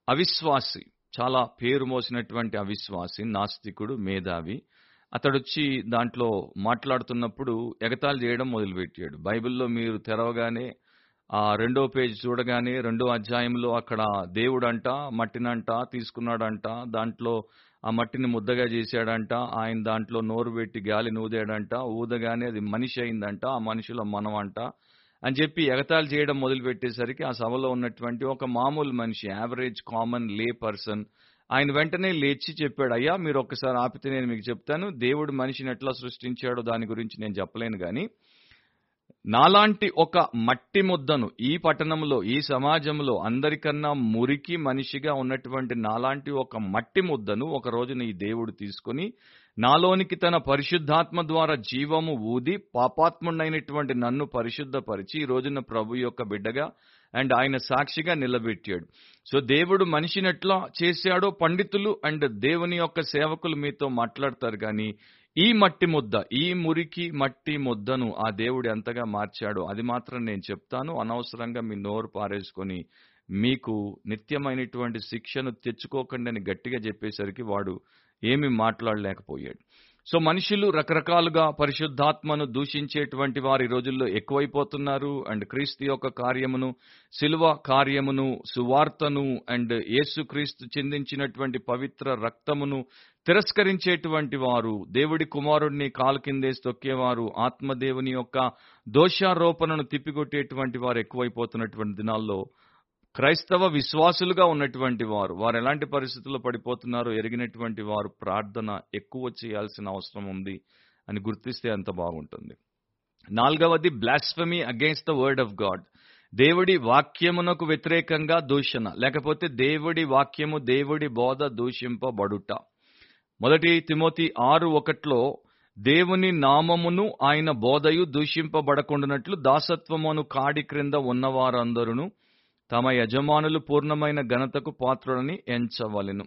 అవిశ్వాసి చాలా పేరు మోసినటువంటి అవిశ్వాసి నాస్తికుడు మేధావి. అతడొచ్చి దాంట్లో మాట్లాడుతున్నప్పుడు ఎగతాళి చేయడం మొదలుపెట్టాడు. బైబిల్లో మీరు తెరవగానే ఆ రెండో పేజ్ చూడగానే రెండో అధ్యాయంలో అక్కడ దేవుడంట మట్టినంట తీసుకున్నాడంట దాంట్లో ఆ మట్టిని ముద్దగా చేశాడంట ఆయన దాంట్లో నోరు పెట్టి గాలి నూదాడంట ఊదగానే అది మనిషి అయిందంట ఆ మనిషిలో మనం అంట అని చెప్పి ఎగతాళి చేయడం మొదలుపెట్టేసరికి ఆ సభలో ఉన్నటువంటి ఒక మామూలు మనిషి యావరేజ్ కామన్ లే పర్సన్ ఆయన వెంటనే లేచి చెప్పాడు అయ్యా మీరు ఒక్కసారి ఆపితే నేను మీకు చెప్తాను. దేవుడు మనిషిని ఎట్లా సృష్టించాడో దాని గురించి నేను చెప్పలేను కానీ నాలాంటి ఒక మట్టి ముద్దను ఈ పట్టణంలో ఈ సమాజంలో అందరికన్నా మురికి మనిషిగా ఉన్నటువంటి నాలాంటి ఒక మట్టి ముద్దను ఒక రోజున ఈ దేవుడు తీసుకుని నాలోనికి తన పరిశుద్ధాత్మ ద్వారా జీవము ఊది పాపాత్ముడైనటువంటి నన్ను పరిశుద్ధపరిచి ఈ రోజున ప్రభు యొక్క బిడ్డగా అండ్ ఆయన సాక్షిగా నిలబెట్టాడు. సో దేవుడు మనిషిని ఎట్లా చేశాడో పండితులు అండ్ దేవుని యొక్క సేవకులు మీతో మాట్లాడతారు కానీ ఈ మట్టి ముద్ద ఈ మురికి మట్టి ముద్దను ఆ దేవుడు ఎంతగా మార్చాడో అది మాత్రం నేను చెప్తాను. అనవసరంగా మీ నోరు పారేసుకొని మీకు నిత్యమైనటువంటి శిక్షను తెచ్చుకోకండి అని గట్టిగా చెప్పేసరికి వాడు ఏమి మాట్లాడలేకపోయాడు. సో మనుషులు రకరకాలుగా పరిశుద్ధాత్మను దూషించేటువంటి వారి రోజుల్లో ఎక్కువైపోతున్నారు. అండ్ క్రీస్తు యొక్క కార్యమును శిలువ కార్యమును సువార్తను అండ్ యేసుక్రీస్తు చెందించినటువంటి పవిత్ర రక్తమును తిరస్కరించేటువంటి వారు దేవుడి కుమారుడిని కాలు కిందేసి తొక్కేవారు ఆత్మదేవుని యొక్క దోషారోపణను తిప్పికొట్టేటువంటి వారు ఎక్కువైపోతున్నటువంటి దినాల్లో క్రైస్తవ విశ్వాసులుగా ఉన్నటువంటి వారు వారు ఎలాంటి పరిస్థితుల్లో పడిపోతున్నారో ఎరిగినటువంటి వారు ప్రార్థన ఎక్కువ చేయాల్సిన అవసరం ఉంది అని గుర్తిస్తే అంత బాగుంటుంది. నాలుగవది blasphemy against the word of God దేవుడి వాక్యమునకు వ్యతిరేకంగా దూషణ లేకపోతే దేవుడి వాక్యము దేవుడి బోధ దూషింపబడుట. మొదటి తిమోతి ఆరు ఒకట్లో దేవుని నామమును ఆయన బోధయు దూషింపబడకుండానట్లు దాసత్వమును కాడి క్రింద ఉన్నవారందరూ తమ యజమానులు పూర్ణమైన ఘనతకు పాత్రులని ఎంచవలెను.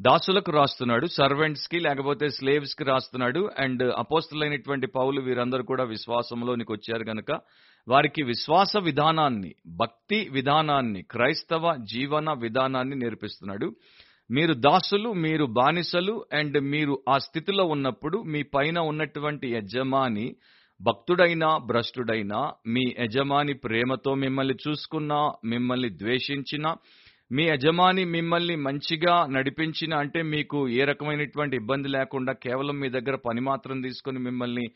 దాసులకు రాస్తున్నాడు సర్వెంట్స్కి లేకపోతే స్లేవ్స్కి రాస్తున్నాడు అండ్ అపోస్తులైనటువంటి పౌలు వీరందరూ కూడా విశ్వాసంలోనికి వచ్చారు గనక వారికి విశ్వాస విధానాన్ని భక్తి విధానాన్ని క్రైస్తవ జీవన విధానాన్ని నేర్పిస్తున్నాడు. మీరు దాసులు మీరు బానిసలు అండ్ మీరు ఆ స్థితిలో ఉన్నప్పుడు మీ పైన ఉన్నటువంటి యజమాని భక్తుడైనా భ్రష్టుడైనా మీ యజమాని ప్రేమతో మిమ్మల్ని చూసుకున్నా మిమ్మల్ని ద్వేషించినా మీ యజమాని మిమ్మల్ని మంచిగా నడిపించిన అంటే మీకు ఏ రకమైనటువంటి ఇబ్బంది లేకుండా కేవలం మీ దగ్గర పని మాత్రం తీసుకుని మిమ్మల్ని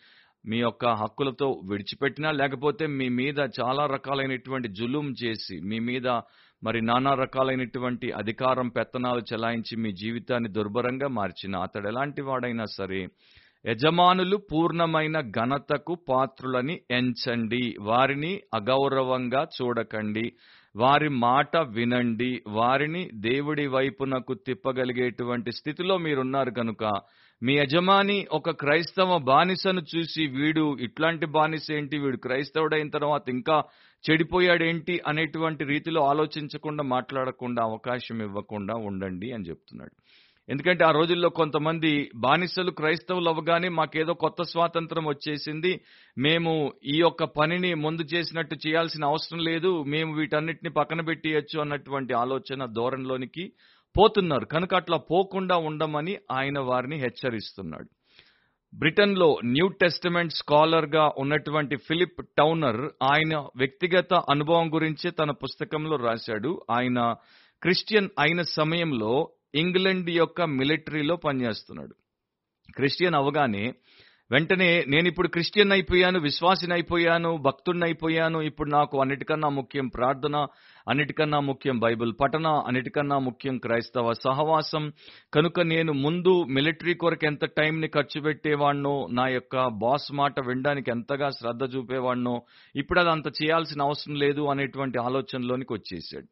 మీ యొక్క హక్కులతో విడిచిపెట్టినా లేకపోతే మీ మీద చాలా రకాలైనటువంటి జులుం చేసి మీ మీద మరి నానా రకాలైనటువంటి అధికారం పెత్తనాలు చెలాయించి మీ జీవితాన్ని దుర్భరంగా మార్చిన అతడు ఎలాంటి వాడైనా సరే యజమానులు పూర్ణమైన ఘనతకు పాత్రులని ఎంచండి. వారిని అగౌరవంగా చూడకండి. వారి మాట వినండి. వారిని దేవుడి వైపునకు తిప్పగలిగేటువంటి స్థితిలో మీరున్నారు కనుక మీ యజమాని ఒక క్రైస్తవ బానిసను చూసి వీడు ఇట్లాంటి బానిస ఏంటి? వీడు క్రైస్తవుడైన తర్వాత ఇంకా చెడిపోయాడేంటి? అనేటువంటి రీతిలో ఆలోచించకుండా మాట్లాడకుండా అవకాశం ఇవ్వకుండా ఉండండి అని చెప్తున్నాడు. ఎందుకంటే ఆ రోజుల్లో కొంతమంది బానిసలు క్రైస్తవులు అవ్వగానే మాకేదో కొత్త స్వాతంత్రం వచ్చేసింది. మేము ఈ యొక్క పనిని ముందు చేసినట్టు చేయాల్సిన అవసరం లేదు. మేము వీటన్నిటిని పక్కన పెట్టేయచ్చు అన్నటువంటి ఆలోచన ధోరణిలోనికి పోతున్నారు. కనుక అట్లా పోకుండా ఉండమని ఆయన వారిని హెచ్చరిస్తున్నాడు. బ్రిటన్లో న్యూ టెస్టిమెంట్ స్కాలర్గా ఉన్నటువంటి ఫిలిప్ టౌనర్ ఆయన వ్యక్తిగత అనుభవం గురించి తన పుస్తకంలో రాశాడు. ఆయన క్రిస్టియన్ అయిన సమయంలో ఇంగ్లాండ్ యొక్క మిలిటరీలో పనిచేస్తున్నాడు. క్రిస్టియన్ అవగానే వెంటనే నేను ఇప్పుడు క్రిస్టియన్ అయిపోయాను విశ్వాసిని అయిపోయాను భక్తుడిని అయిపోయాను ఇప్పుడు నాకు అన్నిటికన్నా ముఖ్యం ప్రార్థన అన్నిటికన్నా ముఖ్యం బైబిల్ పఠన అన్నిటికన్నా ముఖ్యం క్రైస్తవ సహవాసం. కనుక నేను ముందు మిలిటరీ కొరకు ఎంత టైంని ఖర్చు పెట్టేవాడినో నా యొక్క బాస్ మాట వినడానికి ఎంతగా శ్రద్ధ చూపేవాడినో ఇప్పుడు అది అంత చేయాల్సిన అవసరం లేదు అనేటువంటి ఆలోచనలోనికి వచ్చేసాడు.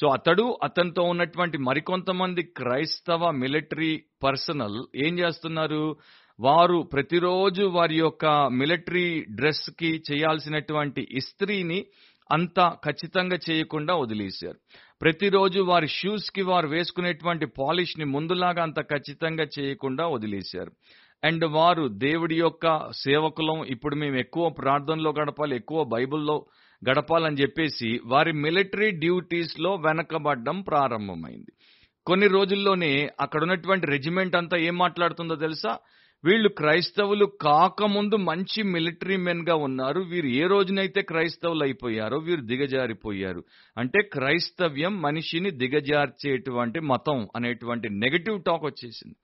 సో అతడు అతనితో ఉన్నటువంటి మరికొంతమంది క్రైస్తవ మిలిటరీ పర్సనల్ ఏం చేస్తున్నారు? వారు ప్రతిరోజు వారి యొక్క మిలిటరీ డ్రెస్కి చేయాల్సినటువంటి ఇస్త్రీని అంత ఖచ్చితంగా చేయకుండా వదిలేశారు. ప్రతిరోజు వారి షూస్కి వారు వేసుకునేటువంటి పాలిష్ని ముందులాగా అంత ఖచ్చితంగా చేయకుండా వదిలేశారు. అండ్ వారు దేవుడి యొక్క సేవకులం. ఇప్పుడు మేము ఎక్కువ ప్రార్థనలో గడపాలి ఎక్కువ బైబిల్లో గడపాలని చెప్పేసి వారి మిలిటరీ డ్యూటీస్లో వెనకబడడం వెనకబడ్డం ప్రారంభమైంది. కొన్ని రోజుల్లోనే అక్కడ ఉన్నటువంటి రెజిమెంట్ అంతా ఏం మాట్లాడుతుందో తెలుసా? వీళ్ళు క్రైస్తవులు కాకముందు మంచి మిలిటరీ మెన్గా ఉన్నారు. వీరు ఏ రోజునైతే క్రైస్తవులు అయిపోయారో వీరు దిగజారిపోయారు. అంటే క్రైస్తవ్యం మనిషిని దిగజార్చేటువంటి మతం అనేటువంటి నెగటివ్ టాక్ వచ్చేసింది.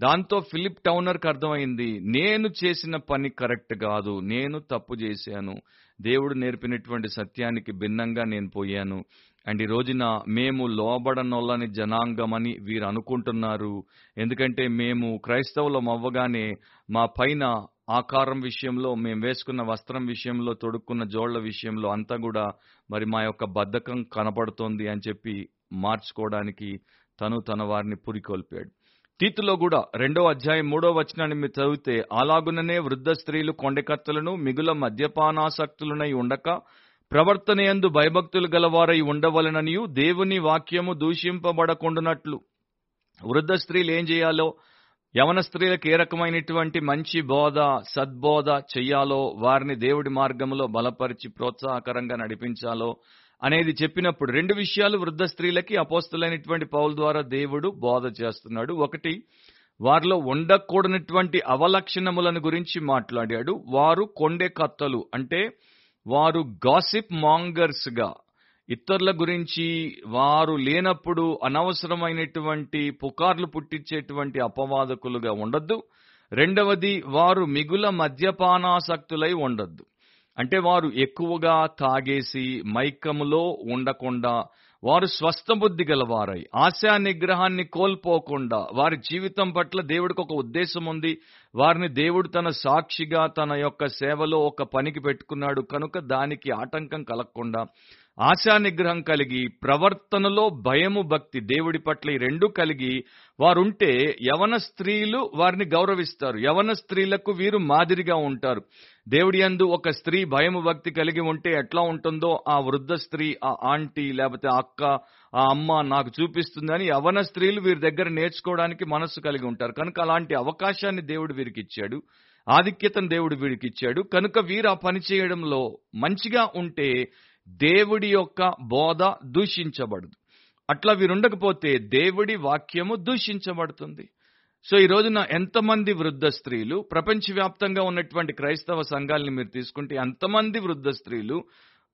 దాంతో ఫిలిప్ టౌనర్కి అర్థమైంది నేను చేసిన పని కరెక్ట్ కాదు నేను తప్పు చేశాను దేవుడు నేర్పినటువంటి సత్యానికి భిన్నంగా నేను పోయాను. అండ్ ఈ రోజున మేము లోబడనొల్లని జనాంగమని వీరు అనుకుంటున్నారు. ఎందుకంటే మేము క్రైస్తవులం అవ్వగానే మా పైన ఆకారం విషయంలో మేము వేసుకున్న వస్త్రం విషయంలో తొడుక్కున్న జోళ్ళ విషయంలో అంతా కూడా మరి మా యొక్క బద్ధకం కనపడుతోంది అని చెప్పి మార్చుకోవడానికి తను తన వారిని పురికొల్పాడు. తీతులో కూడా రెండో అధ్యాయం మూడో వచనాన్ని మీరు చదివితే అలాగుననే వృద్ధ స్త్రీలు కొండకర్తలను మిగుల మద్యపానాసక్తులనై ఉండక ప్రవర్తనయందు భయభక్తులు గలవారై ఉండవలననియు దేవుని వాక్యము దూషింపబడకుండునట్లు. వృద్ధ స్త్రీలు ఏం చేయాలో? యవన స్త్రీలకు ఏ రకమైనటువంటి మంచి బోధ సద్బోధ చెయ్యాలో? వారిని దేవుడి మార్గంలో బలపరిచి ప్రోత్సాహకరంగా నడిపించాలో? అనేది చెప్పినప్పుడు రెండు విషయాలు వృద్ధ స్త్రీలకి అపోస్తులైనటువంటి పౌల ద్వారా దేవుడు బోధ చేస్తున్నాడు. ఒకటి వారిలో ఉండకూడనటువంటి అవలక్షణములను గురించి మాట్లాడాడు. వారు కొండే కత్తలు అంటే వారు గాసిప్ మాంగర్స్గా ఇతరుల గురించి వారు లేనప్పుడు అనవసరమైనటువంటి పుకార్లు పుట్టించేటువంటి అపవాదకులుగా ఉండొద్దు. రెండవది వారు మిగుల మద్యపానాసక్తులై ఉండొద్దు. అంటే వారు ఎక్కువగా తాగేసి మైకములో ఉండకుండా వారు స్వస్థ బుద్ధి గలవారై ఆశా నిగ్రహాన్ని కోల్పోకుండా వారి జీవితం పట్ల దేవుడికి ఒక ఉద్దేశం ఉంది. వారిని దేవుడు తన సాక్షిగా తన యొక్క సేవలో ఒక పనికి పెట్టుకున్నాడు. కనుక దానికి ఆటంకం కలగకుండా ఆశానిగ్రహం కలిగి ప్రవర్తనలో భయము భక్తి దేవుడి పట్ల ఈ రెండు కలిగి వారుంటే యవన స్త్రీలు వారిని గౌరవిస్తారు. యవన స్త్రీలకు వీరు మాదిరిగా ఉంటారు. దేవుడి అందు ఒక స్త్రీ భయము భక్తి కలిగి ఉంటే ఎట్లా ఉంటుందో ఆ వృద్ధ స్త్రీ ఆ ఆంటీ లేకపోతే అక్క ఆ అమ్మ నాకు చూపిస్తుందని యవన స్త్రీలు వీరి దగ్గర నేర్చుకోవడానికి మనస్సు కలిగి ఉంటారు. కనుక అలాంటి అవకాశాన్ని దేవుడు వీరికి ఇచ్చాడు ఆధిక్యతను దేవుడు వీరికి ఇచ్చాడు కనుక వీరు ఆ పని చేయడంలో మంచిగా ఉంటే దేవుడి యొక్క బోధ దూషించబడదు. అట్లా వీరుండకపోతే దేవుడి వాక్యము దూషించబడుతుంది. సో ఈ రోజున ఎంతమంది వృద్ధ స్త్రీలు ప్రపంచవ్యాప్తంగా ఉన్నటువంటి క్రైస్తవ సంఘాలని మీరు తీసుకుంటే ఎంతమంది వృద్ధ స్త్రీలు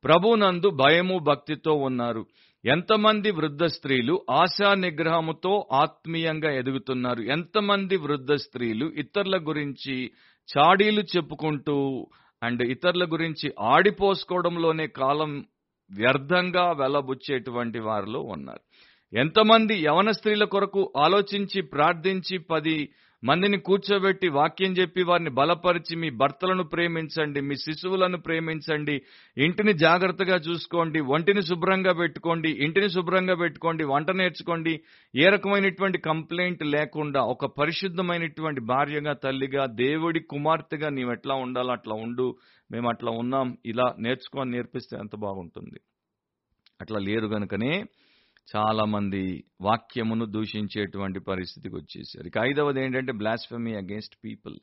ప్రభునందు భయము భక్తితో ఉన్నారు. ఎంతమంది వృద్ధ స్త్రీలు ఆశా నిగ్రహముతో ఆత్మీయంగా ఎదుగుతున్నారు. ఎంతమంది వృద్ధ స్త్రీలు ఇతరుల గురించి చాడీలు చెప్పుకుంటూ అండ్ ఇతరుల గురించి ఆడిపోసుకోవడంలోనే కాలం వ్యర్థంగా వెలబుచ్చేటువంటి వారిలో ఉన్నారు. ఎంతమంది యవన స్త్రీల కొరకు ఆలోచించి ప్రార్థించి పది మందిని కూర్చోబెట్టి వాక్యం చెప్పి వారిని బలపరిచి మీ భర్తలను ప్రేమించండి మీ శిశువులను ప్రేమించండి ఇంటిని జాగ్రత్తగా చూసుకోండి ఒంటిని శుభ్రంగా పెట్టుకోండి ఇంటిని శుభ్రంగా పెట్టుకోండి వంట నేర్చుకోండి. ఏ రకమైనటువంటి కంప్లైంట్ లేకుండా ఒక పరిశుద్ధమైనటువంటి భార్యగా తల్లిగా దేవుడి కుమార్తెగా నీవు ఎట్లా ఉండాలో అట్లా ఉండు మేము అట్లా ఉన్నాం ఇలా నేర్చుకొని నేర్పిస్తే ఎంత బాగుంటుంది. అట్లా లేరు గనుకనే చాలా మంది వాక్యమును దూషించేటువంటి పరిస్థితికి వచ్చేసారు. ఇక ఐదవది ఏంటంటే బ్లాస్ఫెమీ అగేన్స్ట్ పీపుల్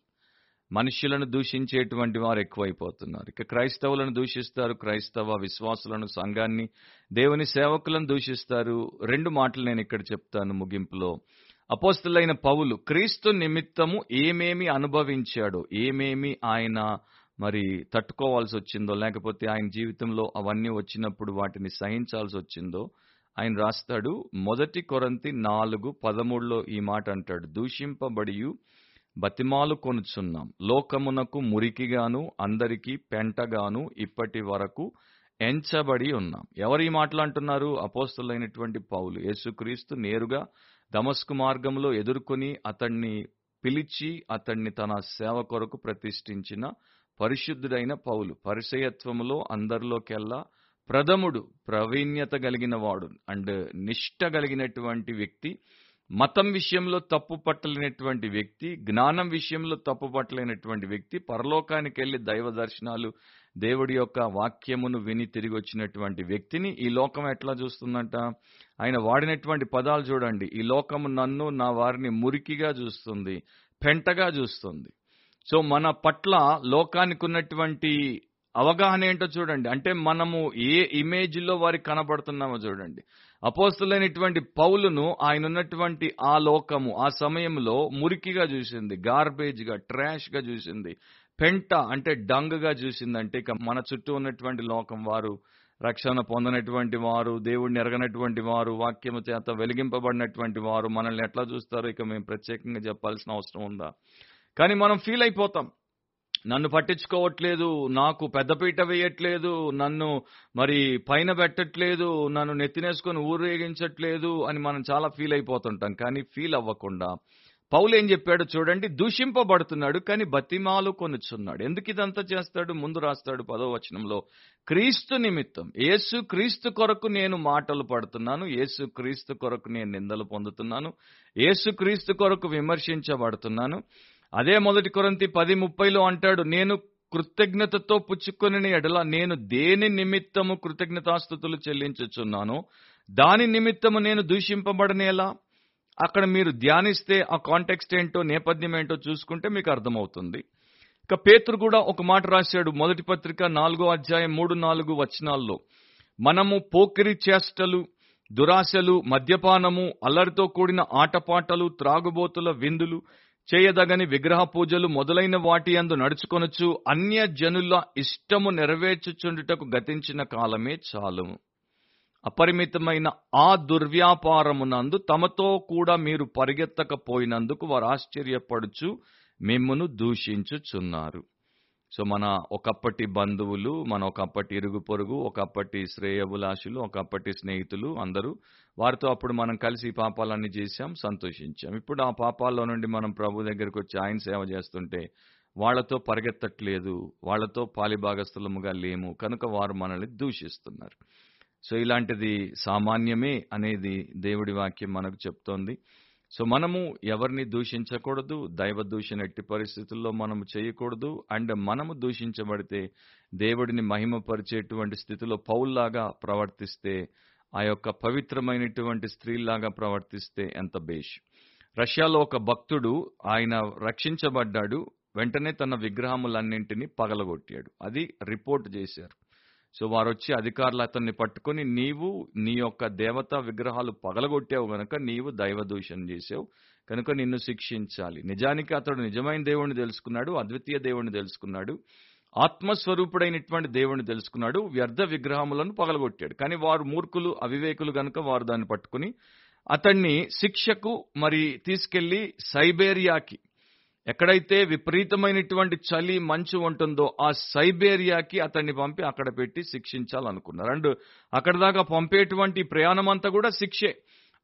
మనుషులను దూషించేటువంటి వారు ఎక్కువైపోతున్నారు. ఇక క్రైస్తవులను దూషిస్తారు క్రైస్తవ విశ్వాసులను సంఘాన్ని దేవుని సేవకులను దూషిస్తారు. రెండు మాటలు నేను ఇక్కడ చెప్తాను ముగింపులో. అపోస్తులైన పౌలు క్రీస్తు నిమిత్తము ఏమేమి అనుభవించాడో ఏమేమి ఆయన మరి తట్టుకోవాల్సి వచ్చిందో లేకపోతే ఆయన జీవితంలో అవన్నీ వచ్చినప్పుడు వాటిని సహించాల్సి వచ్చిందో ఆయన రాస్తాడు మొదటి కొరంతి నాలుగు పదమూడులో ఈ మాట అంటాడు దూషింపబడియు బతిమాలు కొనుచున్నాం. లోకమునకు మురికిగాను అందరికీ పెంటగాను ఇప్పటి వరకు ఎంచబడి ఉన్నాం. ఎవరు ఈ మాటలు అంటున్నారు? అపోస్తులైనటువంటి పౌలు. యేసుక్రీస్తు నేరుగా దమస్కు మార్గంలో ఎదుర్కొని అతన్ని పిలిచి అతన్ని తన సేవ కొరకు ప్రతిష్ఠించిన పరిశుద్ధుడైన పౌలు. పరిచయత్వములో అందరిలోకెల్లా ప్రథముడు ప్రవీణ్యత కలిగిన వాడు అండ్ నిష్ట కలిగినటువంటి వ్యక్తి మతం విషయంలో తప్పు పట్టలేనటువంటి వ్యక్తి జ్ఞానం విషయంలో తప్పు పట్టలేనటువంటి వ్యక్తి పరలోకానికి వెళ్ళి దైవ దర్శనాలు దేవుడి యొక్క వాక్యమును విని తిరిగి వచ్చినటువంటి వ్యక్తిని ఈ లోకం ఎట్లా చూస్తుందంట? ఆయన వాడినటువంటి పదాలు చూడండి. ఈ లోకము నన్ను నా వారిని మురికిగా చూస్తుంది పెంటగా చూస్తుంది. సో మన పట్ల లోకానికి ఉన్నటువంటి అవగాహన ఏంటో చూడండి. అంటే మనము ఏ ఇమేజ్లో వారికి కనబడుతున్నామో చూడండి. అపోస్తులైనటువంటి పౌలును ఆయన ఉన్నటువంటి ఆ లోకము ఆ సమయంలో మురికిగా చూసింది గార్బేజ్గా ట్రాష్గా చూసింది పెంట అంటే డంగ్గా చూసింది అంటే ఇక మన చుట్టూ ఉన్నటువంటి లోకం వారు రక్షణ పొందనటువంటి వారు దేవుడిని ఎరగనటువంటి వారు వాక్యము చేత వెలిగింపబడినటువంటి వారు మనల్ని ఎట్లా చూస్తారో ఇక మేము ప్రత్యేకంగా చెప్పాల్సిన అవసరం ఉందా? కానీ మనం ఫీల్ అయిపోతాం. నన్ను పట్టించుకోవట్లేదు నాకు పెద్దపీట వేయట్లేదు నన్ను మరి పైన పెట్టట్లేదు నన్ను నెత్తినేసుకొని ఊరేగించట్లేదు అని మనం చాలా ఫీల్ అయిపోతుంటాం. కానీ ఫీల్ అవ్వకుండా పౌలు ఏం చెప్పాడు చూడండి దూషింపబడుతున్నాడు కానీ బతిమాలు కొనుచున్నాడు. ఎందుకు ఇదంతా చేస్తాడు? ముందు రాస్తాడు పదో వచనంలో క్రీస్తు నిమిత్తం యేసు క్రీస్తు కొరకు నేను మాటలు పడుతున్నాను యేసు క్రీస్తు కొరకు నేను నిందలు పొందుతున్నాను యేసు క్రీస్తు కొరకు విమర్శించబడుతున్నాను అదే మొదటి కొరంతి పది ముప్పైలో అంటాడు నేను కృతజ్ఞతతో పుచ్చుకొని ఎడల నేను దేని నిమిత్తము కృతజ్ఞతాస్థుతులు చెల్లించుచున్నాను దాని నిమిత్తము నేను దూషింపబడనేలా అక్కడ మీరు ధ్యానిస్తే ఆ కాంటెక్స్ట్ ఏంటో నేపథ్యం ఏంటో చూసుకుంటే మీకు అర్థమవుతుంది. ఇక పేతురు కూడా ఒక మాట రాశాడు మొదటి పత్రిక నాలుగో అధ్యాయం మూడు నాలుగు వచనాల్లో. మనము పోకిరి చేష్టలు దురాశలు మద్యపానము అల్లరితో కూడిన ఆటపాటలు త్రాగుబోతుల విందులు చేయదగని విగ్రహ పూజలు మొదలైన వాటి అందు నడుచుకొనొచ్చు అన్య జనుల ఇష్టము నెరవేర్చుచుండుటకు గతించిన కాలమే చాలు. అపరిమితమైన ఆ దుర్వ్యాపారమునందు తమతో కూడా మీరు పరిగెత్తకపోయినందుకు వారు ఆశ్చర్యపడుచు మిమ్మును దూషించుచున్నారు. సో మన ఒకప్పటి బంధువులు మన ఒకప్పటి ఇరుగు పొరుగు ఒకప్పటి శ్రేయబులాషులు ఒకప్పటి స్నేహితులు అందరూ వారితో అప్పుడు మనం కలిసి పాపాలన్నీ చేశాం సంతోషించాం. ఇప్పుడు ఆ పాపాల్లో నుండి మనం ప్రభు దగ్గరికి వచ్చి ఆయన సేవ చేస్తుంటే వాళ్ళతో పరిగెత్తట్లేదు వాళ్ళతో పాలిభాగస్థులముగా లేము కనుక వారు మనల్ని దూషిస్తున్నారు. సో ఇలాంటిది సామాన్యమే అనేది దేవుడి వాక్యం మనకు చెప్తోంది. సో మనము ఎవరిని దూషించకూడదు దైవ దూషణ ఎట్టి పరిస్థితుల్లో మనము చేయకూడదు. అండ్ మనము దూషించబడితే దేవుడిని మహిమపరిచేటువంటి స్థితిలో పౌల్లాగా ప్రవర్తిస్తే ఆ యొక్క పవిత్రమైనటువంటి స్త్రీలాగా ప్రవర్తిస్తే ఎంత బేష్ రష్యాలో ఒక భక్తుడు ఆయన రక్షించబడ్డాడు వెంటనే తన విగ్రహములన్నింటినీ పగలగొట్టాడు. అది రిపోర్ట్ చేశారు. సో వారు వచ్చి అధికారులు అతన్ని పట్టుకొని నీవు నీ యొక్క దేవతా విగ్రహాలు పగలగొట్టావు కనుక నీవు దైవ దూషణ చేసావు కనుక నిన్ను శిక్షించాలి. నిజానికి అతడు నిజమైన దేవుణ్ణి తెలుసుకున్నాడు అద్వితీయ దేవుణ్ణి తెలుసుకున్నాడు ఆత్మస్వరూపుడైనటువంటి దేవుణ్ణి తెలుసుకున్నాడు వ్యర్థ విగ్రహములను పగలగొట్టాడు. కానీ వారు మూర్ఖులు అవివేకులు గనుక వారు దాన్ని పట్టుకుని అతన్ని శిక్షకు మరి తీసుకెళ్ళి సైబేరియాకి ఎక్కడైతే విపరీతమైనటువంటి చలి మంచు ఉంటుందో ఆ సైబేరియాకి అతన్ని పంపి అక్కడ పెట్టి శిక్షించాలనుకున్నారు. అండ్ అక్కడ దాకా పంపేటువంటి ప్రయాణం అంతా కూడా శిక్షే.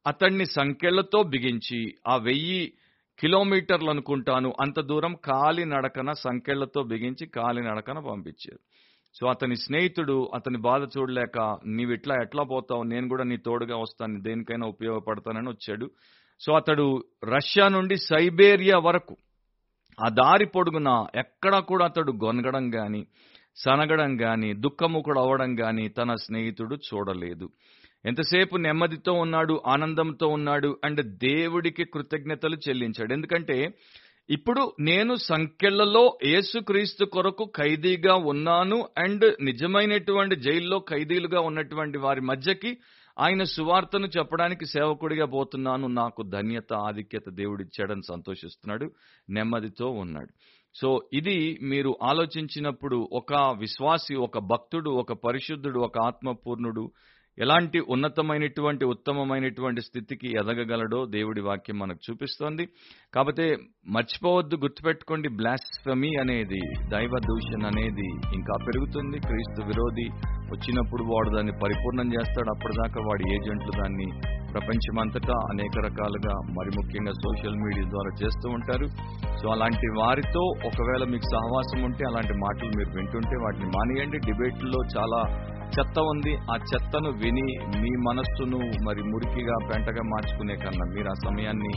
అతన్ని సంఖ్యలతో బిగించి ఆ వెయ్యి కిలోమీటర్లు అనుకుంటాను అంత దూరం కాలి నడకన సంఖ్యలతో బిగించి కాలి నడకన పంపించారు సో అతని స్నేహితుడు అతని బాధ చూడలేక నీవిట్లా ఎట్లా పోతావు? నేను కూడా నీ తోడుగా వస్తాను దేనికైనా ఉపయోగపడతానని వచ్చాడు. సో అతడు రష్యా నుండి సైబేరియా వరకు ఆ దారి పొడుగున ఎక్కడా కూడా అతడు గొనగడం గాని సనగడం గాని దుఃఖముకుడు అవ్వడం గాని తన స్నేహితుడు చూడలేదు. ఎంతసేపు నెమ్మదితో ఉన్నాడు ఆనందంతో ఉన్నాడు అండ్ దేవుడికి కృతజ్ఞతలు చెల్లించాడు. ఎందుకంటే ఇప్పుడు నేను సంఖ్యలలో యేసుక్రీస్తు కొరకు ఖైదీగా ఉన్నాను అండ్ నిజమైనటువంటి జైల్లో ఖైదీలుగా ఉన్నటువంటి వారి మధ్యకి ఆయన సువార్తను చెప్పడానికి సేవకుడిగా పోతున్నాను నాకు ధన్యత ఆధిక్యత దేవుడిచ్చాడని సంతోషిస్తున్నాడు నెమ్మదితో ఉన్నాడు. సో ఇది మీరు ఆలోచించినప్పుడు ఒక విశ్వాసి ఒక భక్తుడు ఒక పరిశుద్ధుడు ఒక ఆత్మపూర్ణుడు ఎలాంటి ఉన్నతమైనటువంటి ఉత్తమమైనటువంటి స్థితికి ఎదగగలడో దేవుడి వాక్యం మనకు చూపిస్తోంది. కాకపోతే మర్చిపోవద్దు గుర్తుపెట్టుకోండి బ్లాస్ఫమీ అనేది దైవ దూషణ అనేది ఇంకా పెరుగుతుంది. క్రీస్తు విరోధి వచ్చినప్పుడు వాడు దాన్ని పరిపూర్ణం చేస్తాడు అప్పటిదాకా వాడి ఏజెంట్లు దాన్ని ప్రపంచమంతటా అనేక రకాలుగా మరి ముఖ్యంగా సోషల్ మీడియా ద్వారా చేస్తూ ఉంటారు. సో అలాంటి వారితో ఒకవేళ మీకు సహవాసం ఉంటే అలాంటి మాటలు మీరు వింటుంటే వాటిని మానేయండి. డిబేట్లో చాలా చెత్త ఉంది. ఆ చెత్తను విని మీ మనస్సును మరి మురికిగా పెంటగా మార్చుకునే కన్నా మీరు ఆ సమయాన్ని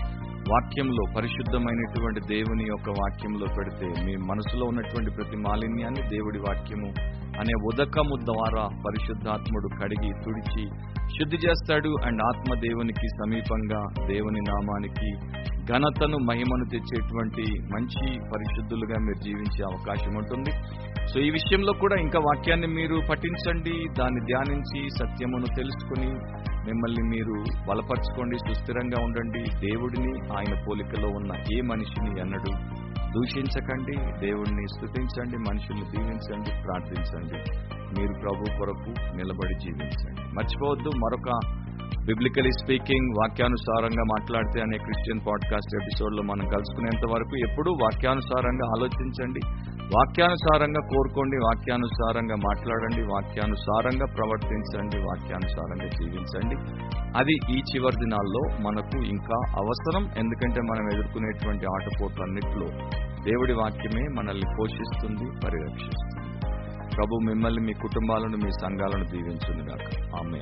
వాక్యంలో పరిశుద్ధమైనటువంటి దేవుని యొక్క వాక్యంలో పెడితే మీ మనసులో ఉన్నటువంటి ప్రతి మాలిన్యాన్ని దేవుడి వాక్యము అనే ఉదకము ద్వారా పరిశుద్ధాత్ముడు కడిగి తుడిచి శుద్ధి చేస్తాడు అండ్ ఆత్మ దేవునికి సమీపంగా దేవుని నామానికి ఘనతను మహిమను తెచ్చేటువంటి మంచి పరిశుద్ధులుగా మీరు జీవించే అవకాశం ఉంటుంది. సో ఈ విషయంలో కూడా ఇంకా వాక్యాన్ని మీరు పఠించండి దాన్ని ధ్యానించి సత్యమును తెలుసుకుని మిమ్మల్ని మీరు బలపరచుకోండి సుస్థిరంగా ఉండండి. దేవుడిని ఆయన పోలికలో ఉన్న ఏ మనిషిని అన్నడు దూషించకండి దేవుణ్ణి స్థుతించండి మనుషుల్ని దీవించండి ప్రార్థించండి. మీరు ప్రభు కొరకు నిలబడి జీవించండి. మర్చిపోవద్దు మరొక బిబ్లికలీ స్పీకింగ్ వాక్యానుసారంగా మాట్లాడితే అనే క్రిస్టియన్ పాడ్కాస్ట్ ఎపిసోడ్లో మనం కలుసుకునేంత వరకు ఎప్పుడూ వాక్యానుసారంగా ఆలోచించండి. వాక్యానుసారంగా కోరుకోండి వాక్యానుసారంగా మాట్లాడండి వాక్యానుసారంగా ప్రవర్తించండి వాక్యానుసారంగా జీవించండి. అది ఈ చివరి దినాల్లో మనకు ఇంకా అవసరం. ఎందుకంటే మనం ఎదుర్కొనేటువంటి ఆటపోట్లన్నింటిలో దేవుడి వాక్యమే మనల్ని పోషిస్తుంది పరిరక్షిస్తుంది. ప్రభు మిమ్మల్ని మీ కుటుంబాలను మీ సంఘాలను దీవించును ఆమె